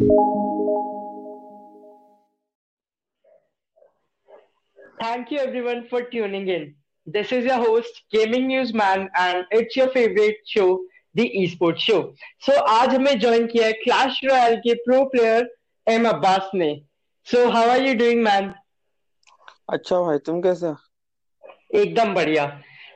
Thank you everyone for tuning in. This is your host, Gaming Newsman, and it's your favorite show, The Esports Show. So आज हमें join किया है Clash Royale के pro player M Abbas ने. So how are you doing man अच्छा भाई तुम कैसे एकदम बढ़िया.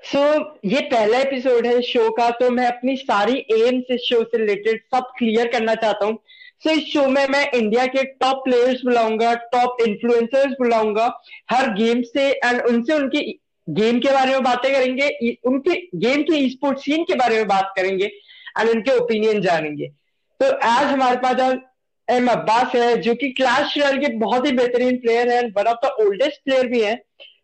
सो so, ये पहला एपिसोड है शो का तो मैं अपनी सारी एम्स इस शो से रिलेटेड सब क्लियर करना चाहता हूँ. सो इस शो में मैं इंडिया के टॉप प्लेयर्स बुलाऊँगा टॉप इन्फ्लुएंसर्स बुलाऊँगा हर गेम से एंड उनसे उनकी गेम के बारे में बातें करेंगे उनके गेम के स्पोर्ट सीन के बारे में बात करेंगे एंड उनके ओपिनियन जानेंगे। तो आज हमारे पास आज एम अब्बास है जो कि क्लास रॉयल के बहुत ही बेहतरीन प्लेयर है one of the oldest player भी है।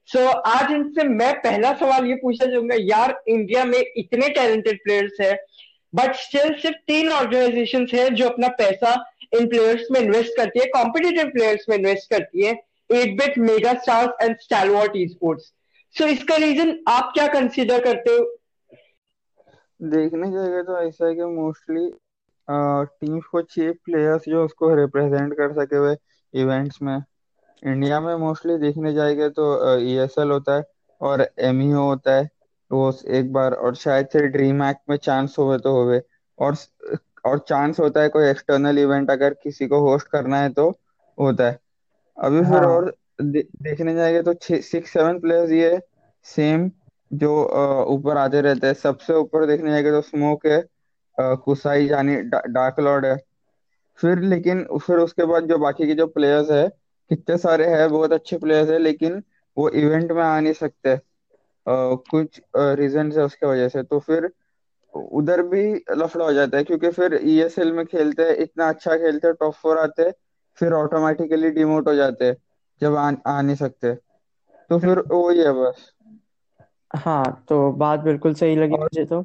सो so, आज इनसे मैं पहला सवाल ये पूछना चाहूँगा यार इंडिया में इतने टैलेंटेड प्लेयर्स है बट स्टिल सिर्फ़ तीन ऑर्गेनाइजेशन है जो अपना पैसा इन प्लेयर्स में इन्वेस्ट करती है कॉम्पिटेटिव प्लेयर्स में इन्वेस्ट करती है eight bit Mega Stars and Stalwart esports so इसका रीजन आप क्या कंसिडर करते हो? देखने जाएगा तो ऐसा है कि मोस्टली टीम्स को चाहिए प्लेयर्स जो उसको रिप्रेजेंट कर सके हुए इवेंट्स में। इंडिया में मोस्टली देखने जाएगा तो ईएसएल होता है और एमईओ होता है। वो एक बार और शायद से ड्रीम एक्ट में चांस होवे तो होवे। और और चांस होता है कोई एक्सटर्नल इवेंट अगर किसी को होस्ट करना है तो होता है। अभी फिर हाँ। और दे, देखने जाएँगे तो सिक्स सेवन प्लेयर्स ये सेम जो ऊपर आते रहते हैं। सबसे ऊपर देखने जाएँगे तो स्मोक है कुसाई यानी डा, डार्क लॉर्ड है। फिर लेकिन फिर उसके बाद जो बाकी के जो प्लेयर्स है कितने सारे हैं बहुत अच्छे प्लेयर्स है लेकिन वो इवेंट में आ नहीं सकते। कुछ रीजन है उसके वजह से। तो फिर उधर भी लफड़ा हो जाता है क्योंकि फिर ईएसएल में खेलते हैं इतना अच्छा खेलते हैं टॉप फोर आते हैं फिर ऑटोमेटिकली डिमोट हो जाते हैं जब आ, आ नहीं सकते। तो फिर वही है बस। हाँ तो बात बिल्कुल सही लगी और मुझे तो।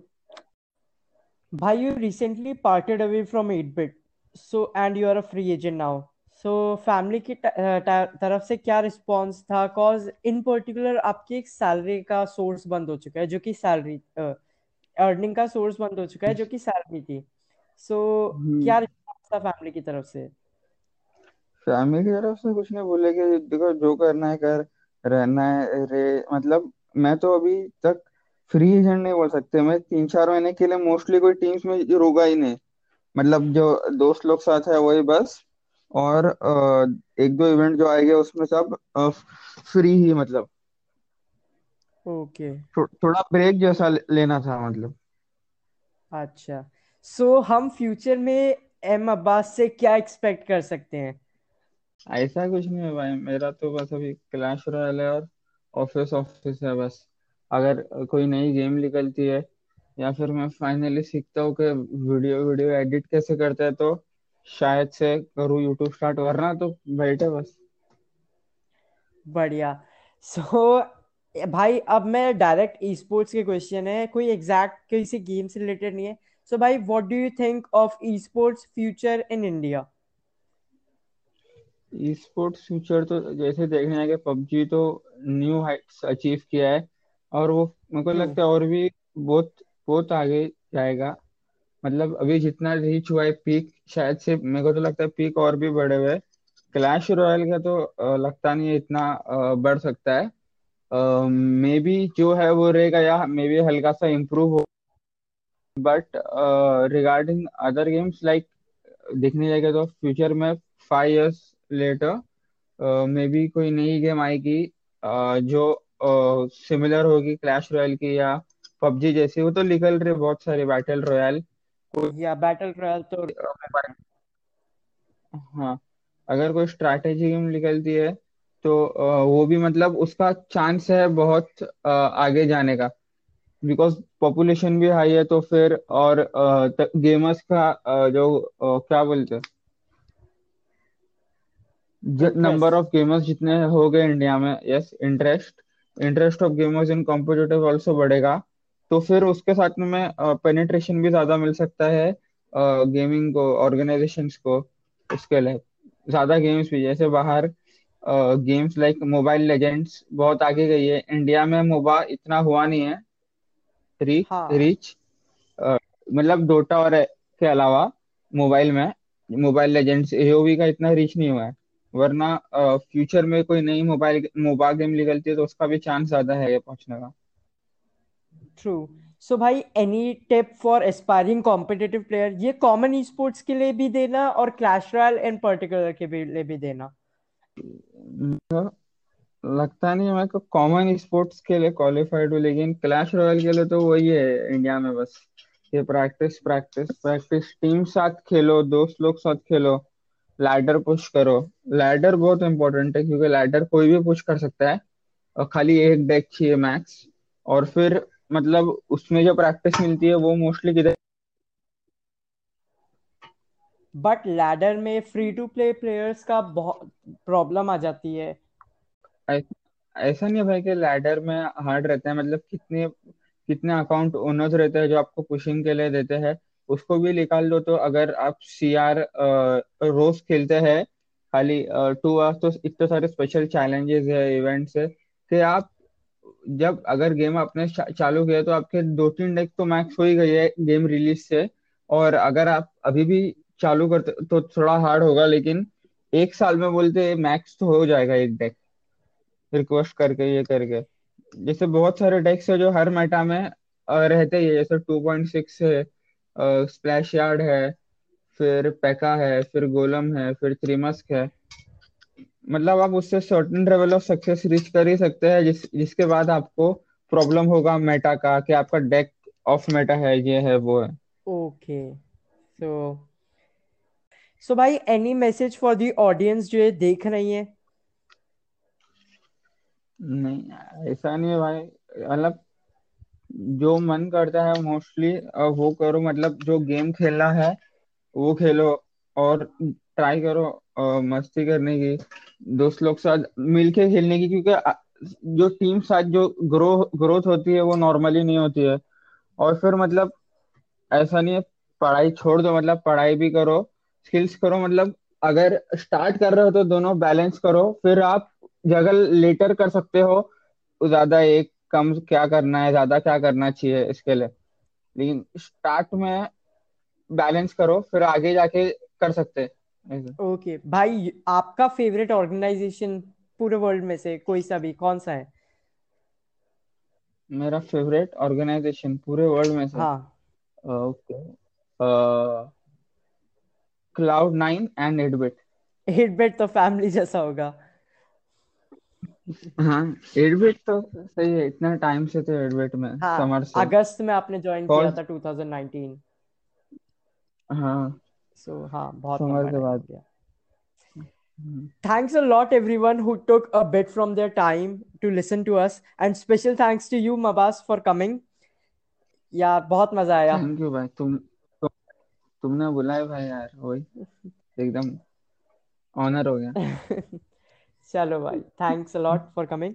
भाई you recently parted away from 8bit so and you are a free agent now so family की तरफ़ से क्या रिस्पॉन्स था? कॉज इन पर्टिकुलर आपकी एक सैलरी का सोर्स बंद हो चुका है जो कि सैलरी अर्निंग का सोर्स बंद हो चुका है जो कि सैलरी थी। सो so, क्या रिस्पॉन्स था फैमिली की तरफ़ से? फैमिली की तरफ़ से कुछ नहीं बोले कि देखो जो करना है कर रहना है रे मतलब मैं तो अभी तक फ्री एजेंट नहीं बोल सकते। मैं तीन चार महीने के लिए मोस्टली कोई टीम्स में रुका ही नहीं। मतलब जो दोस्त लोग साथ है वही बस। और एक दो इवेंट जो आएँगे उसमें सब फ्री ही मतलब। ओके थो, थोड़ा ब्रेक जैसा लेना था मतलब। अच्छा। सो हम फ्यूचर में एम अब्बास से क्या एक्सपेक्ट कर सकते हैं? ऐसा कुछ नहीं है भाई। मेरा तो बस अभी क्लैश रॉयल है और ऑफ़िस ऑफ़िस है बस। अगर कोई नई गेम निकलती है या फिर मैं फाइनली सीखता हूँ कि वीडियो वीडियो एडिट कैसे करते हैं तो शायद से करूँ यूट्यूब स्टार्ट वरना तो बैठे बस। बढ़िया। सो so, भाई अब मैं डायरेक्ट ई स्पोर्ट्स के क्वेश्चन है कोई एग्जैक्ट किसी गेम से रिलेटेड नहीं है। सो so, भाई what do you think of esports future in India esports future तो जैसे देखने जाएँगे पबजी तो न्यू हाइट्स अचीव किया है और वो मेरे को लगता है और भी बहुत बहुत आगे जाएगा। मतलब अभी जितना रीच हुआ है पीक शायद से मेरे को तो लगता है पीक और भी बढ़े हुए क्लैश रॉयल का तो लगता नहीं है इतना बढ़ सकता है। मे बी जो है वो रहेगा या मे बी हल्का सा इम्प्रूव हो। But regarding other games like देखने जाएगा तो फ्यूचर में five years later maybe कोई नई गेम आएगी uh, जो सिमिलर uh, होगी क्लैश रॉयल की या पबजी जैसी वो तो निकल रहे बहुत सारे बैटल रॉयल या बैटल रॉयल तो हाँ अगर कोई स्ट्रैटेजी गेम निकलती है तो वो भी मतलब उसका चांस है बहुत आगे जाने का। बिकॉज़ पॉपुलेशन भी हाई है तो फिर और गेमर्स का जो क्या बोलते हैं? नंबर ऑफ़ गेमर्स जितने हो गए इंडिया में yes interest interest of gamers in competitive also बढ़ेगा। तो फिर उसके साथ में पेनिट्रेशन भी ज़्यादा मिल सकता है गेमिंग को ऑर्गेनाइजेशंस को उसके लिए। ज़्यादा गेम्स भी जैसे बाहर गेम्स लाइक मोबाइल लेजेंड्स बहुत आगे गई है। इंडिया में मोबा इतना हुआ नहीं है। रीच हाँ. रीच मतलब डोटा और के अलावा मोबाइल में मोबाइल लेजेंड्स एओवी का इतना रीच नहीं हुआ है। वरना फ्यूचर में कोई नई मोबाइल मोबाइल गेम निकलती है तो उसका भी चांस ज़्यादा है ये पहुँचने का। ट्रू सो भाई any tip for aspiring competitive player ये कॉमन ई स्पोर्ट्स के लिए भी देना और क्लैश रॉयल इन पर्टिकुलर के भी लिए भी देना। तो लगता नहीं है मेरे को कॉमन स्पोर्ट्स के लिए क्वालिफाइड हूँ, लेकिन क्लैश रॉयल के लिए तो वही है इंडिया में बस। ये प्रैक्टिस प्रैक्टिस प्रैक्टिस टीम साथ खेलो, दोस्त लोग साथ खेलो लैडर पुश करो। लैडर बहुत इंपॉर्टेंट है, क्योंकि लैडर कोई भी पुश कर सकता है। और खाली एक डेक चाहिए मैक्स और फिर मतलब उसमें जो प्रैक्टिस मिलती है वो मोस्टली किधर बट लैडर में फ्री टू प्ले प्लेयर्स का बहुत प्रॉब्लम आ जाती है। ऐसा नहीं है भाई कि लैडर में हार्ड रहता है मतलब कितने कितने अकाउंट ओनर्स रहते हैं जो आपको पुशिंग के लिए देते हैं। उसको भी निकाल दो तो अगर आप सीआर रोज खेलते हैं खाली टू आवर्स तो इतने सारे स्पेशल चैलेंजेस है इवेंट्स है कि आप जब अगर गेम आपने चालू किया तो आपके दो तीन डेक तो मैक्स हो ही गई है गेम रिलीज़ से। और अगर आप अभी भी चालू करते तो थोड़ा हार्ड होगा, लेकिन एक साल में बोलते मैक्स तो हो जाएगा एक डेक रिक्वेस्ट करके, ये करके। जैसे बहुत सारे डेक्स है जो हर मेटा में रहते ही जैसे टू पॉइंट सिक्स है स्प्लैश यार्ड है, फिर पेका है, फिर गोलम है, फिर त्रिमस्क है। मतलब आप उससे certain level of success reach कर ही सकते हैं जिस जिसके बाद आपको प्रॉब्लम होगा मेटा का कि आपका डेक ऑफ़ मेटा है ये है वो है। ओके सो सो भाई any message for the audience जो ये देख रही है? नहीं ऐसा नहीं है भाई। मतलब जो मन करता है मोस्टली वो करो मतलब जो गेम खेलना है वो खेलो। और ट्राई करो मस्ती करने की, दोस्त लोग साथ मिलके खेलने की, क्योंकि जो टीम साथ जो ग्रो ग्रोथ होती है, वो नॉर्मली नहीं होती है। और फिर मतलब ऐसा नहीं है, पढ़ाई छोड़ दो मतलब पढ़ाई भी करो स्किल्स करो मतलब अगर स्टार्ट कर रहे हो तो दोनों बैलेंस करो, फिर आप जगह लेटर कर सकते हो, ज़्यादा एक कम क्या करना है, ज़्यादा क्या करना चाहिए इसके लिए। लेकिन स्टार्ट में बैलेंस करो, फिर आगे जाके कर सकते हैं ओके भाई आपका फेवरेट ऑर्गेनाइजेशन पूरे वर्ल्ड में से कोई सा भी कौन सा है? मेरा फेवरेट ऑर्गेनाइजेशन पूरे वर्ल्ड में से? हाँ। Okay Cloud Nine and eight bit hit तो फैमिली जैसा होगा। हाँ एडबिट तो सही है इतना टाइम से तो एडबिट में हाँ समर से। अगस्त में आपने ज्वाइन किया था 2019 हाँ। सो हाँ बहुत समर के बाद हम्म, Thanks a lot, everyone who took a bit from their time to listen to us. And special thanks to you, Mabas, for coming. यार बहुत मज़ा आया थैंक यू भाई तुम तुम तुमने बुलाया भाई यार वही एकदम ऑनर हो गया चलो भाई thanks a lot for coming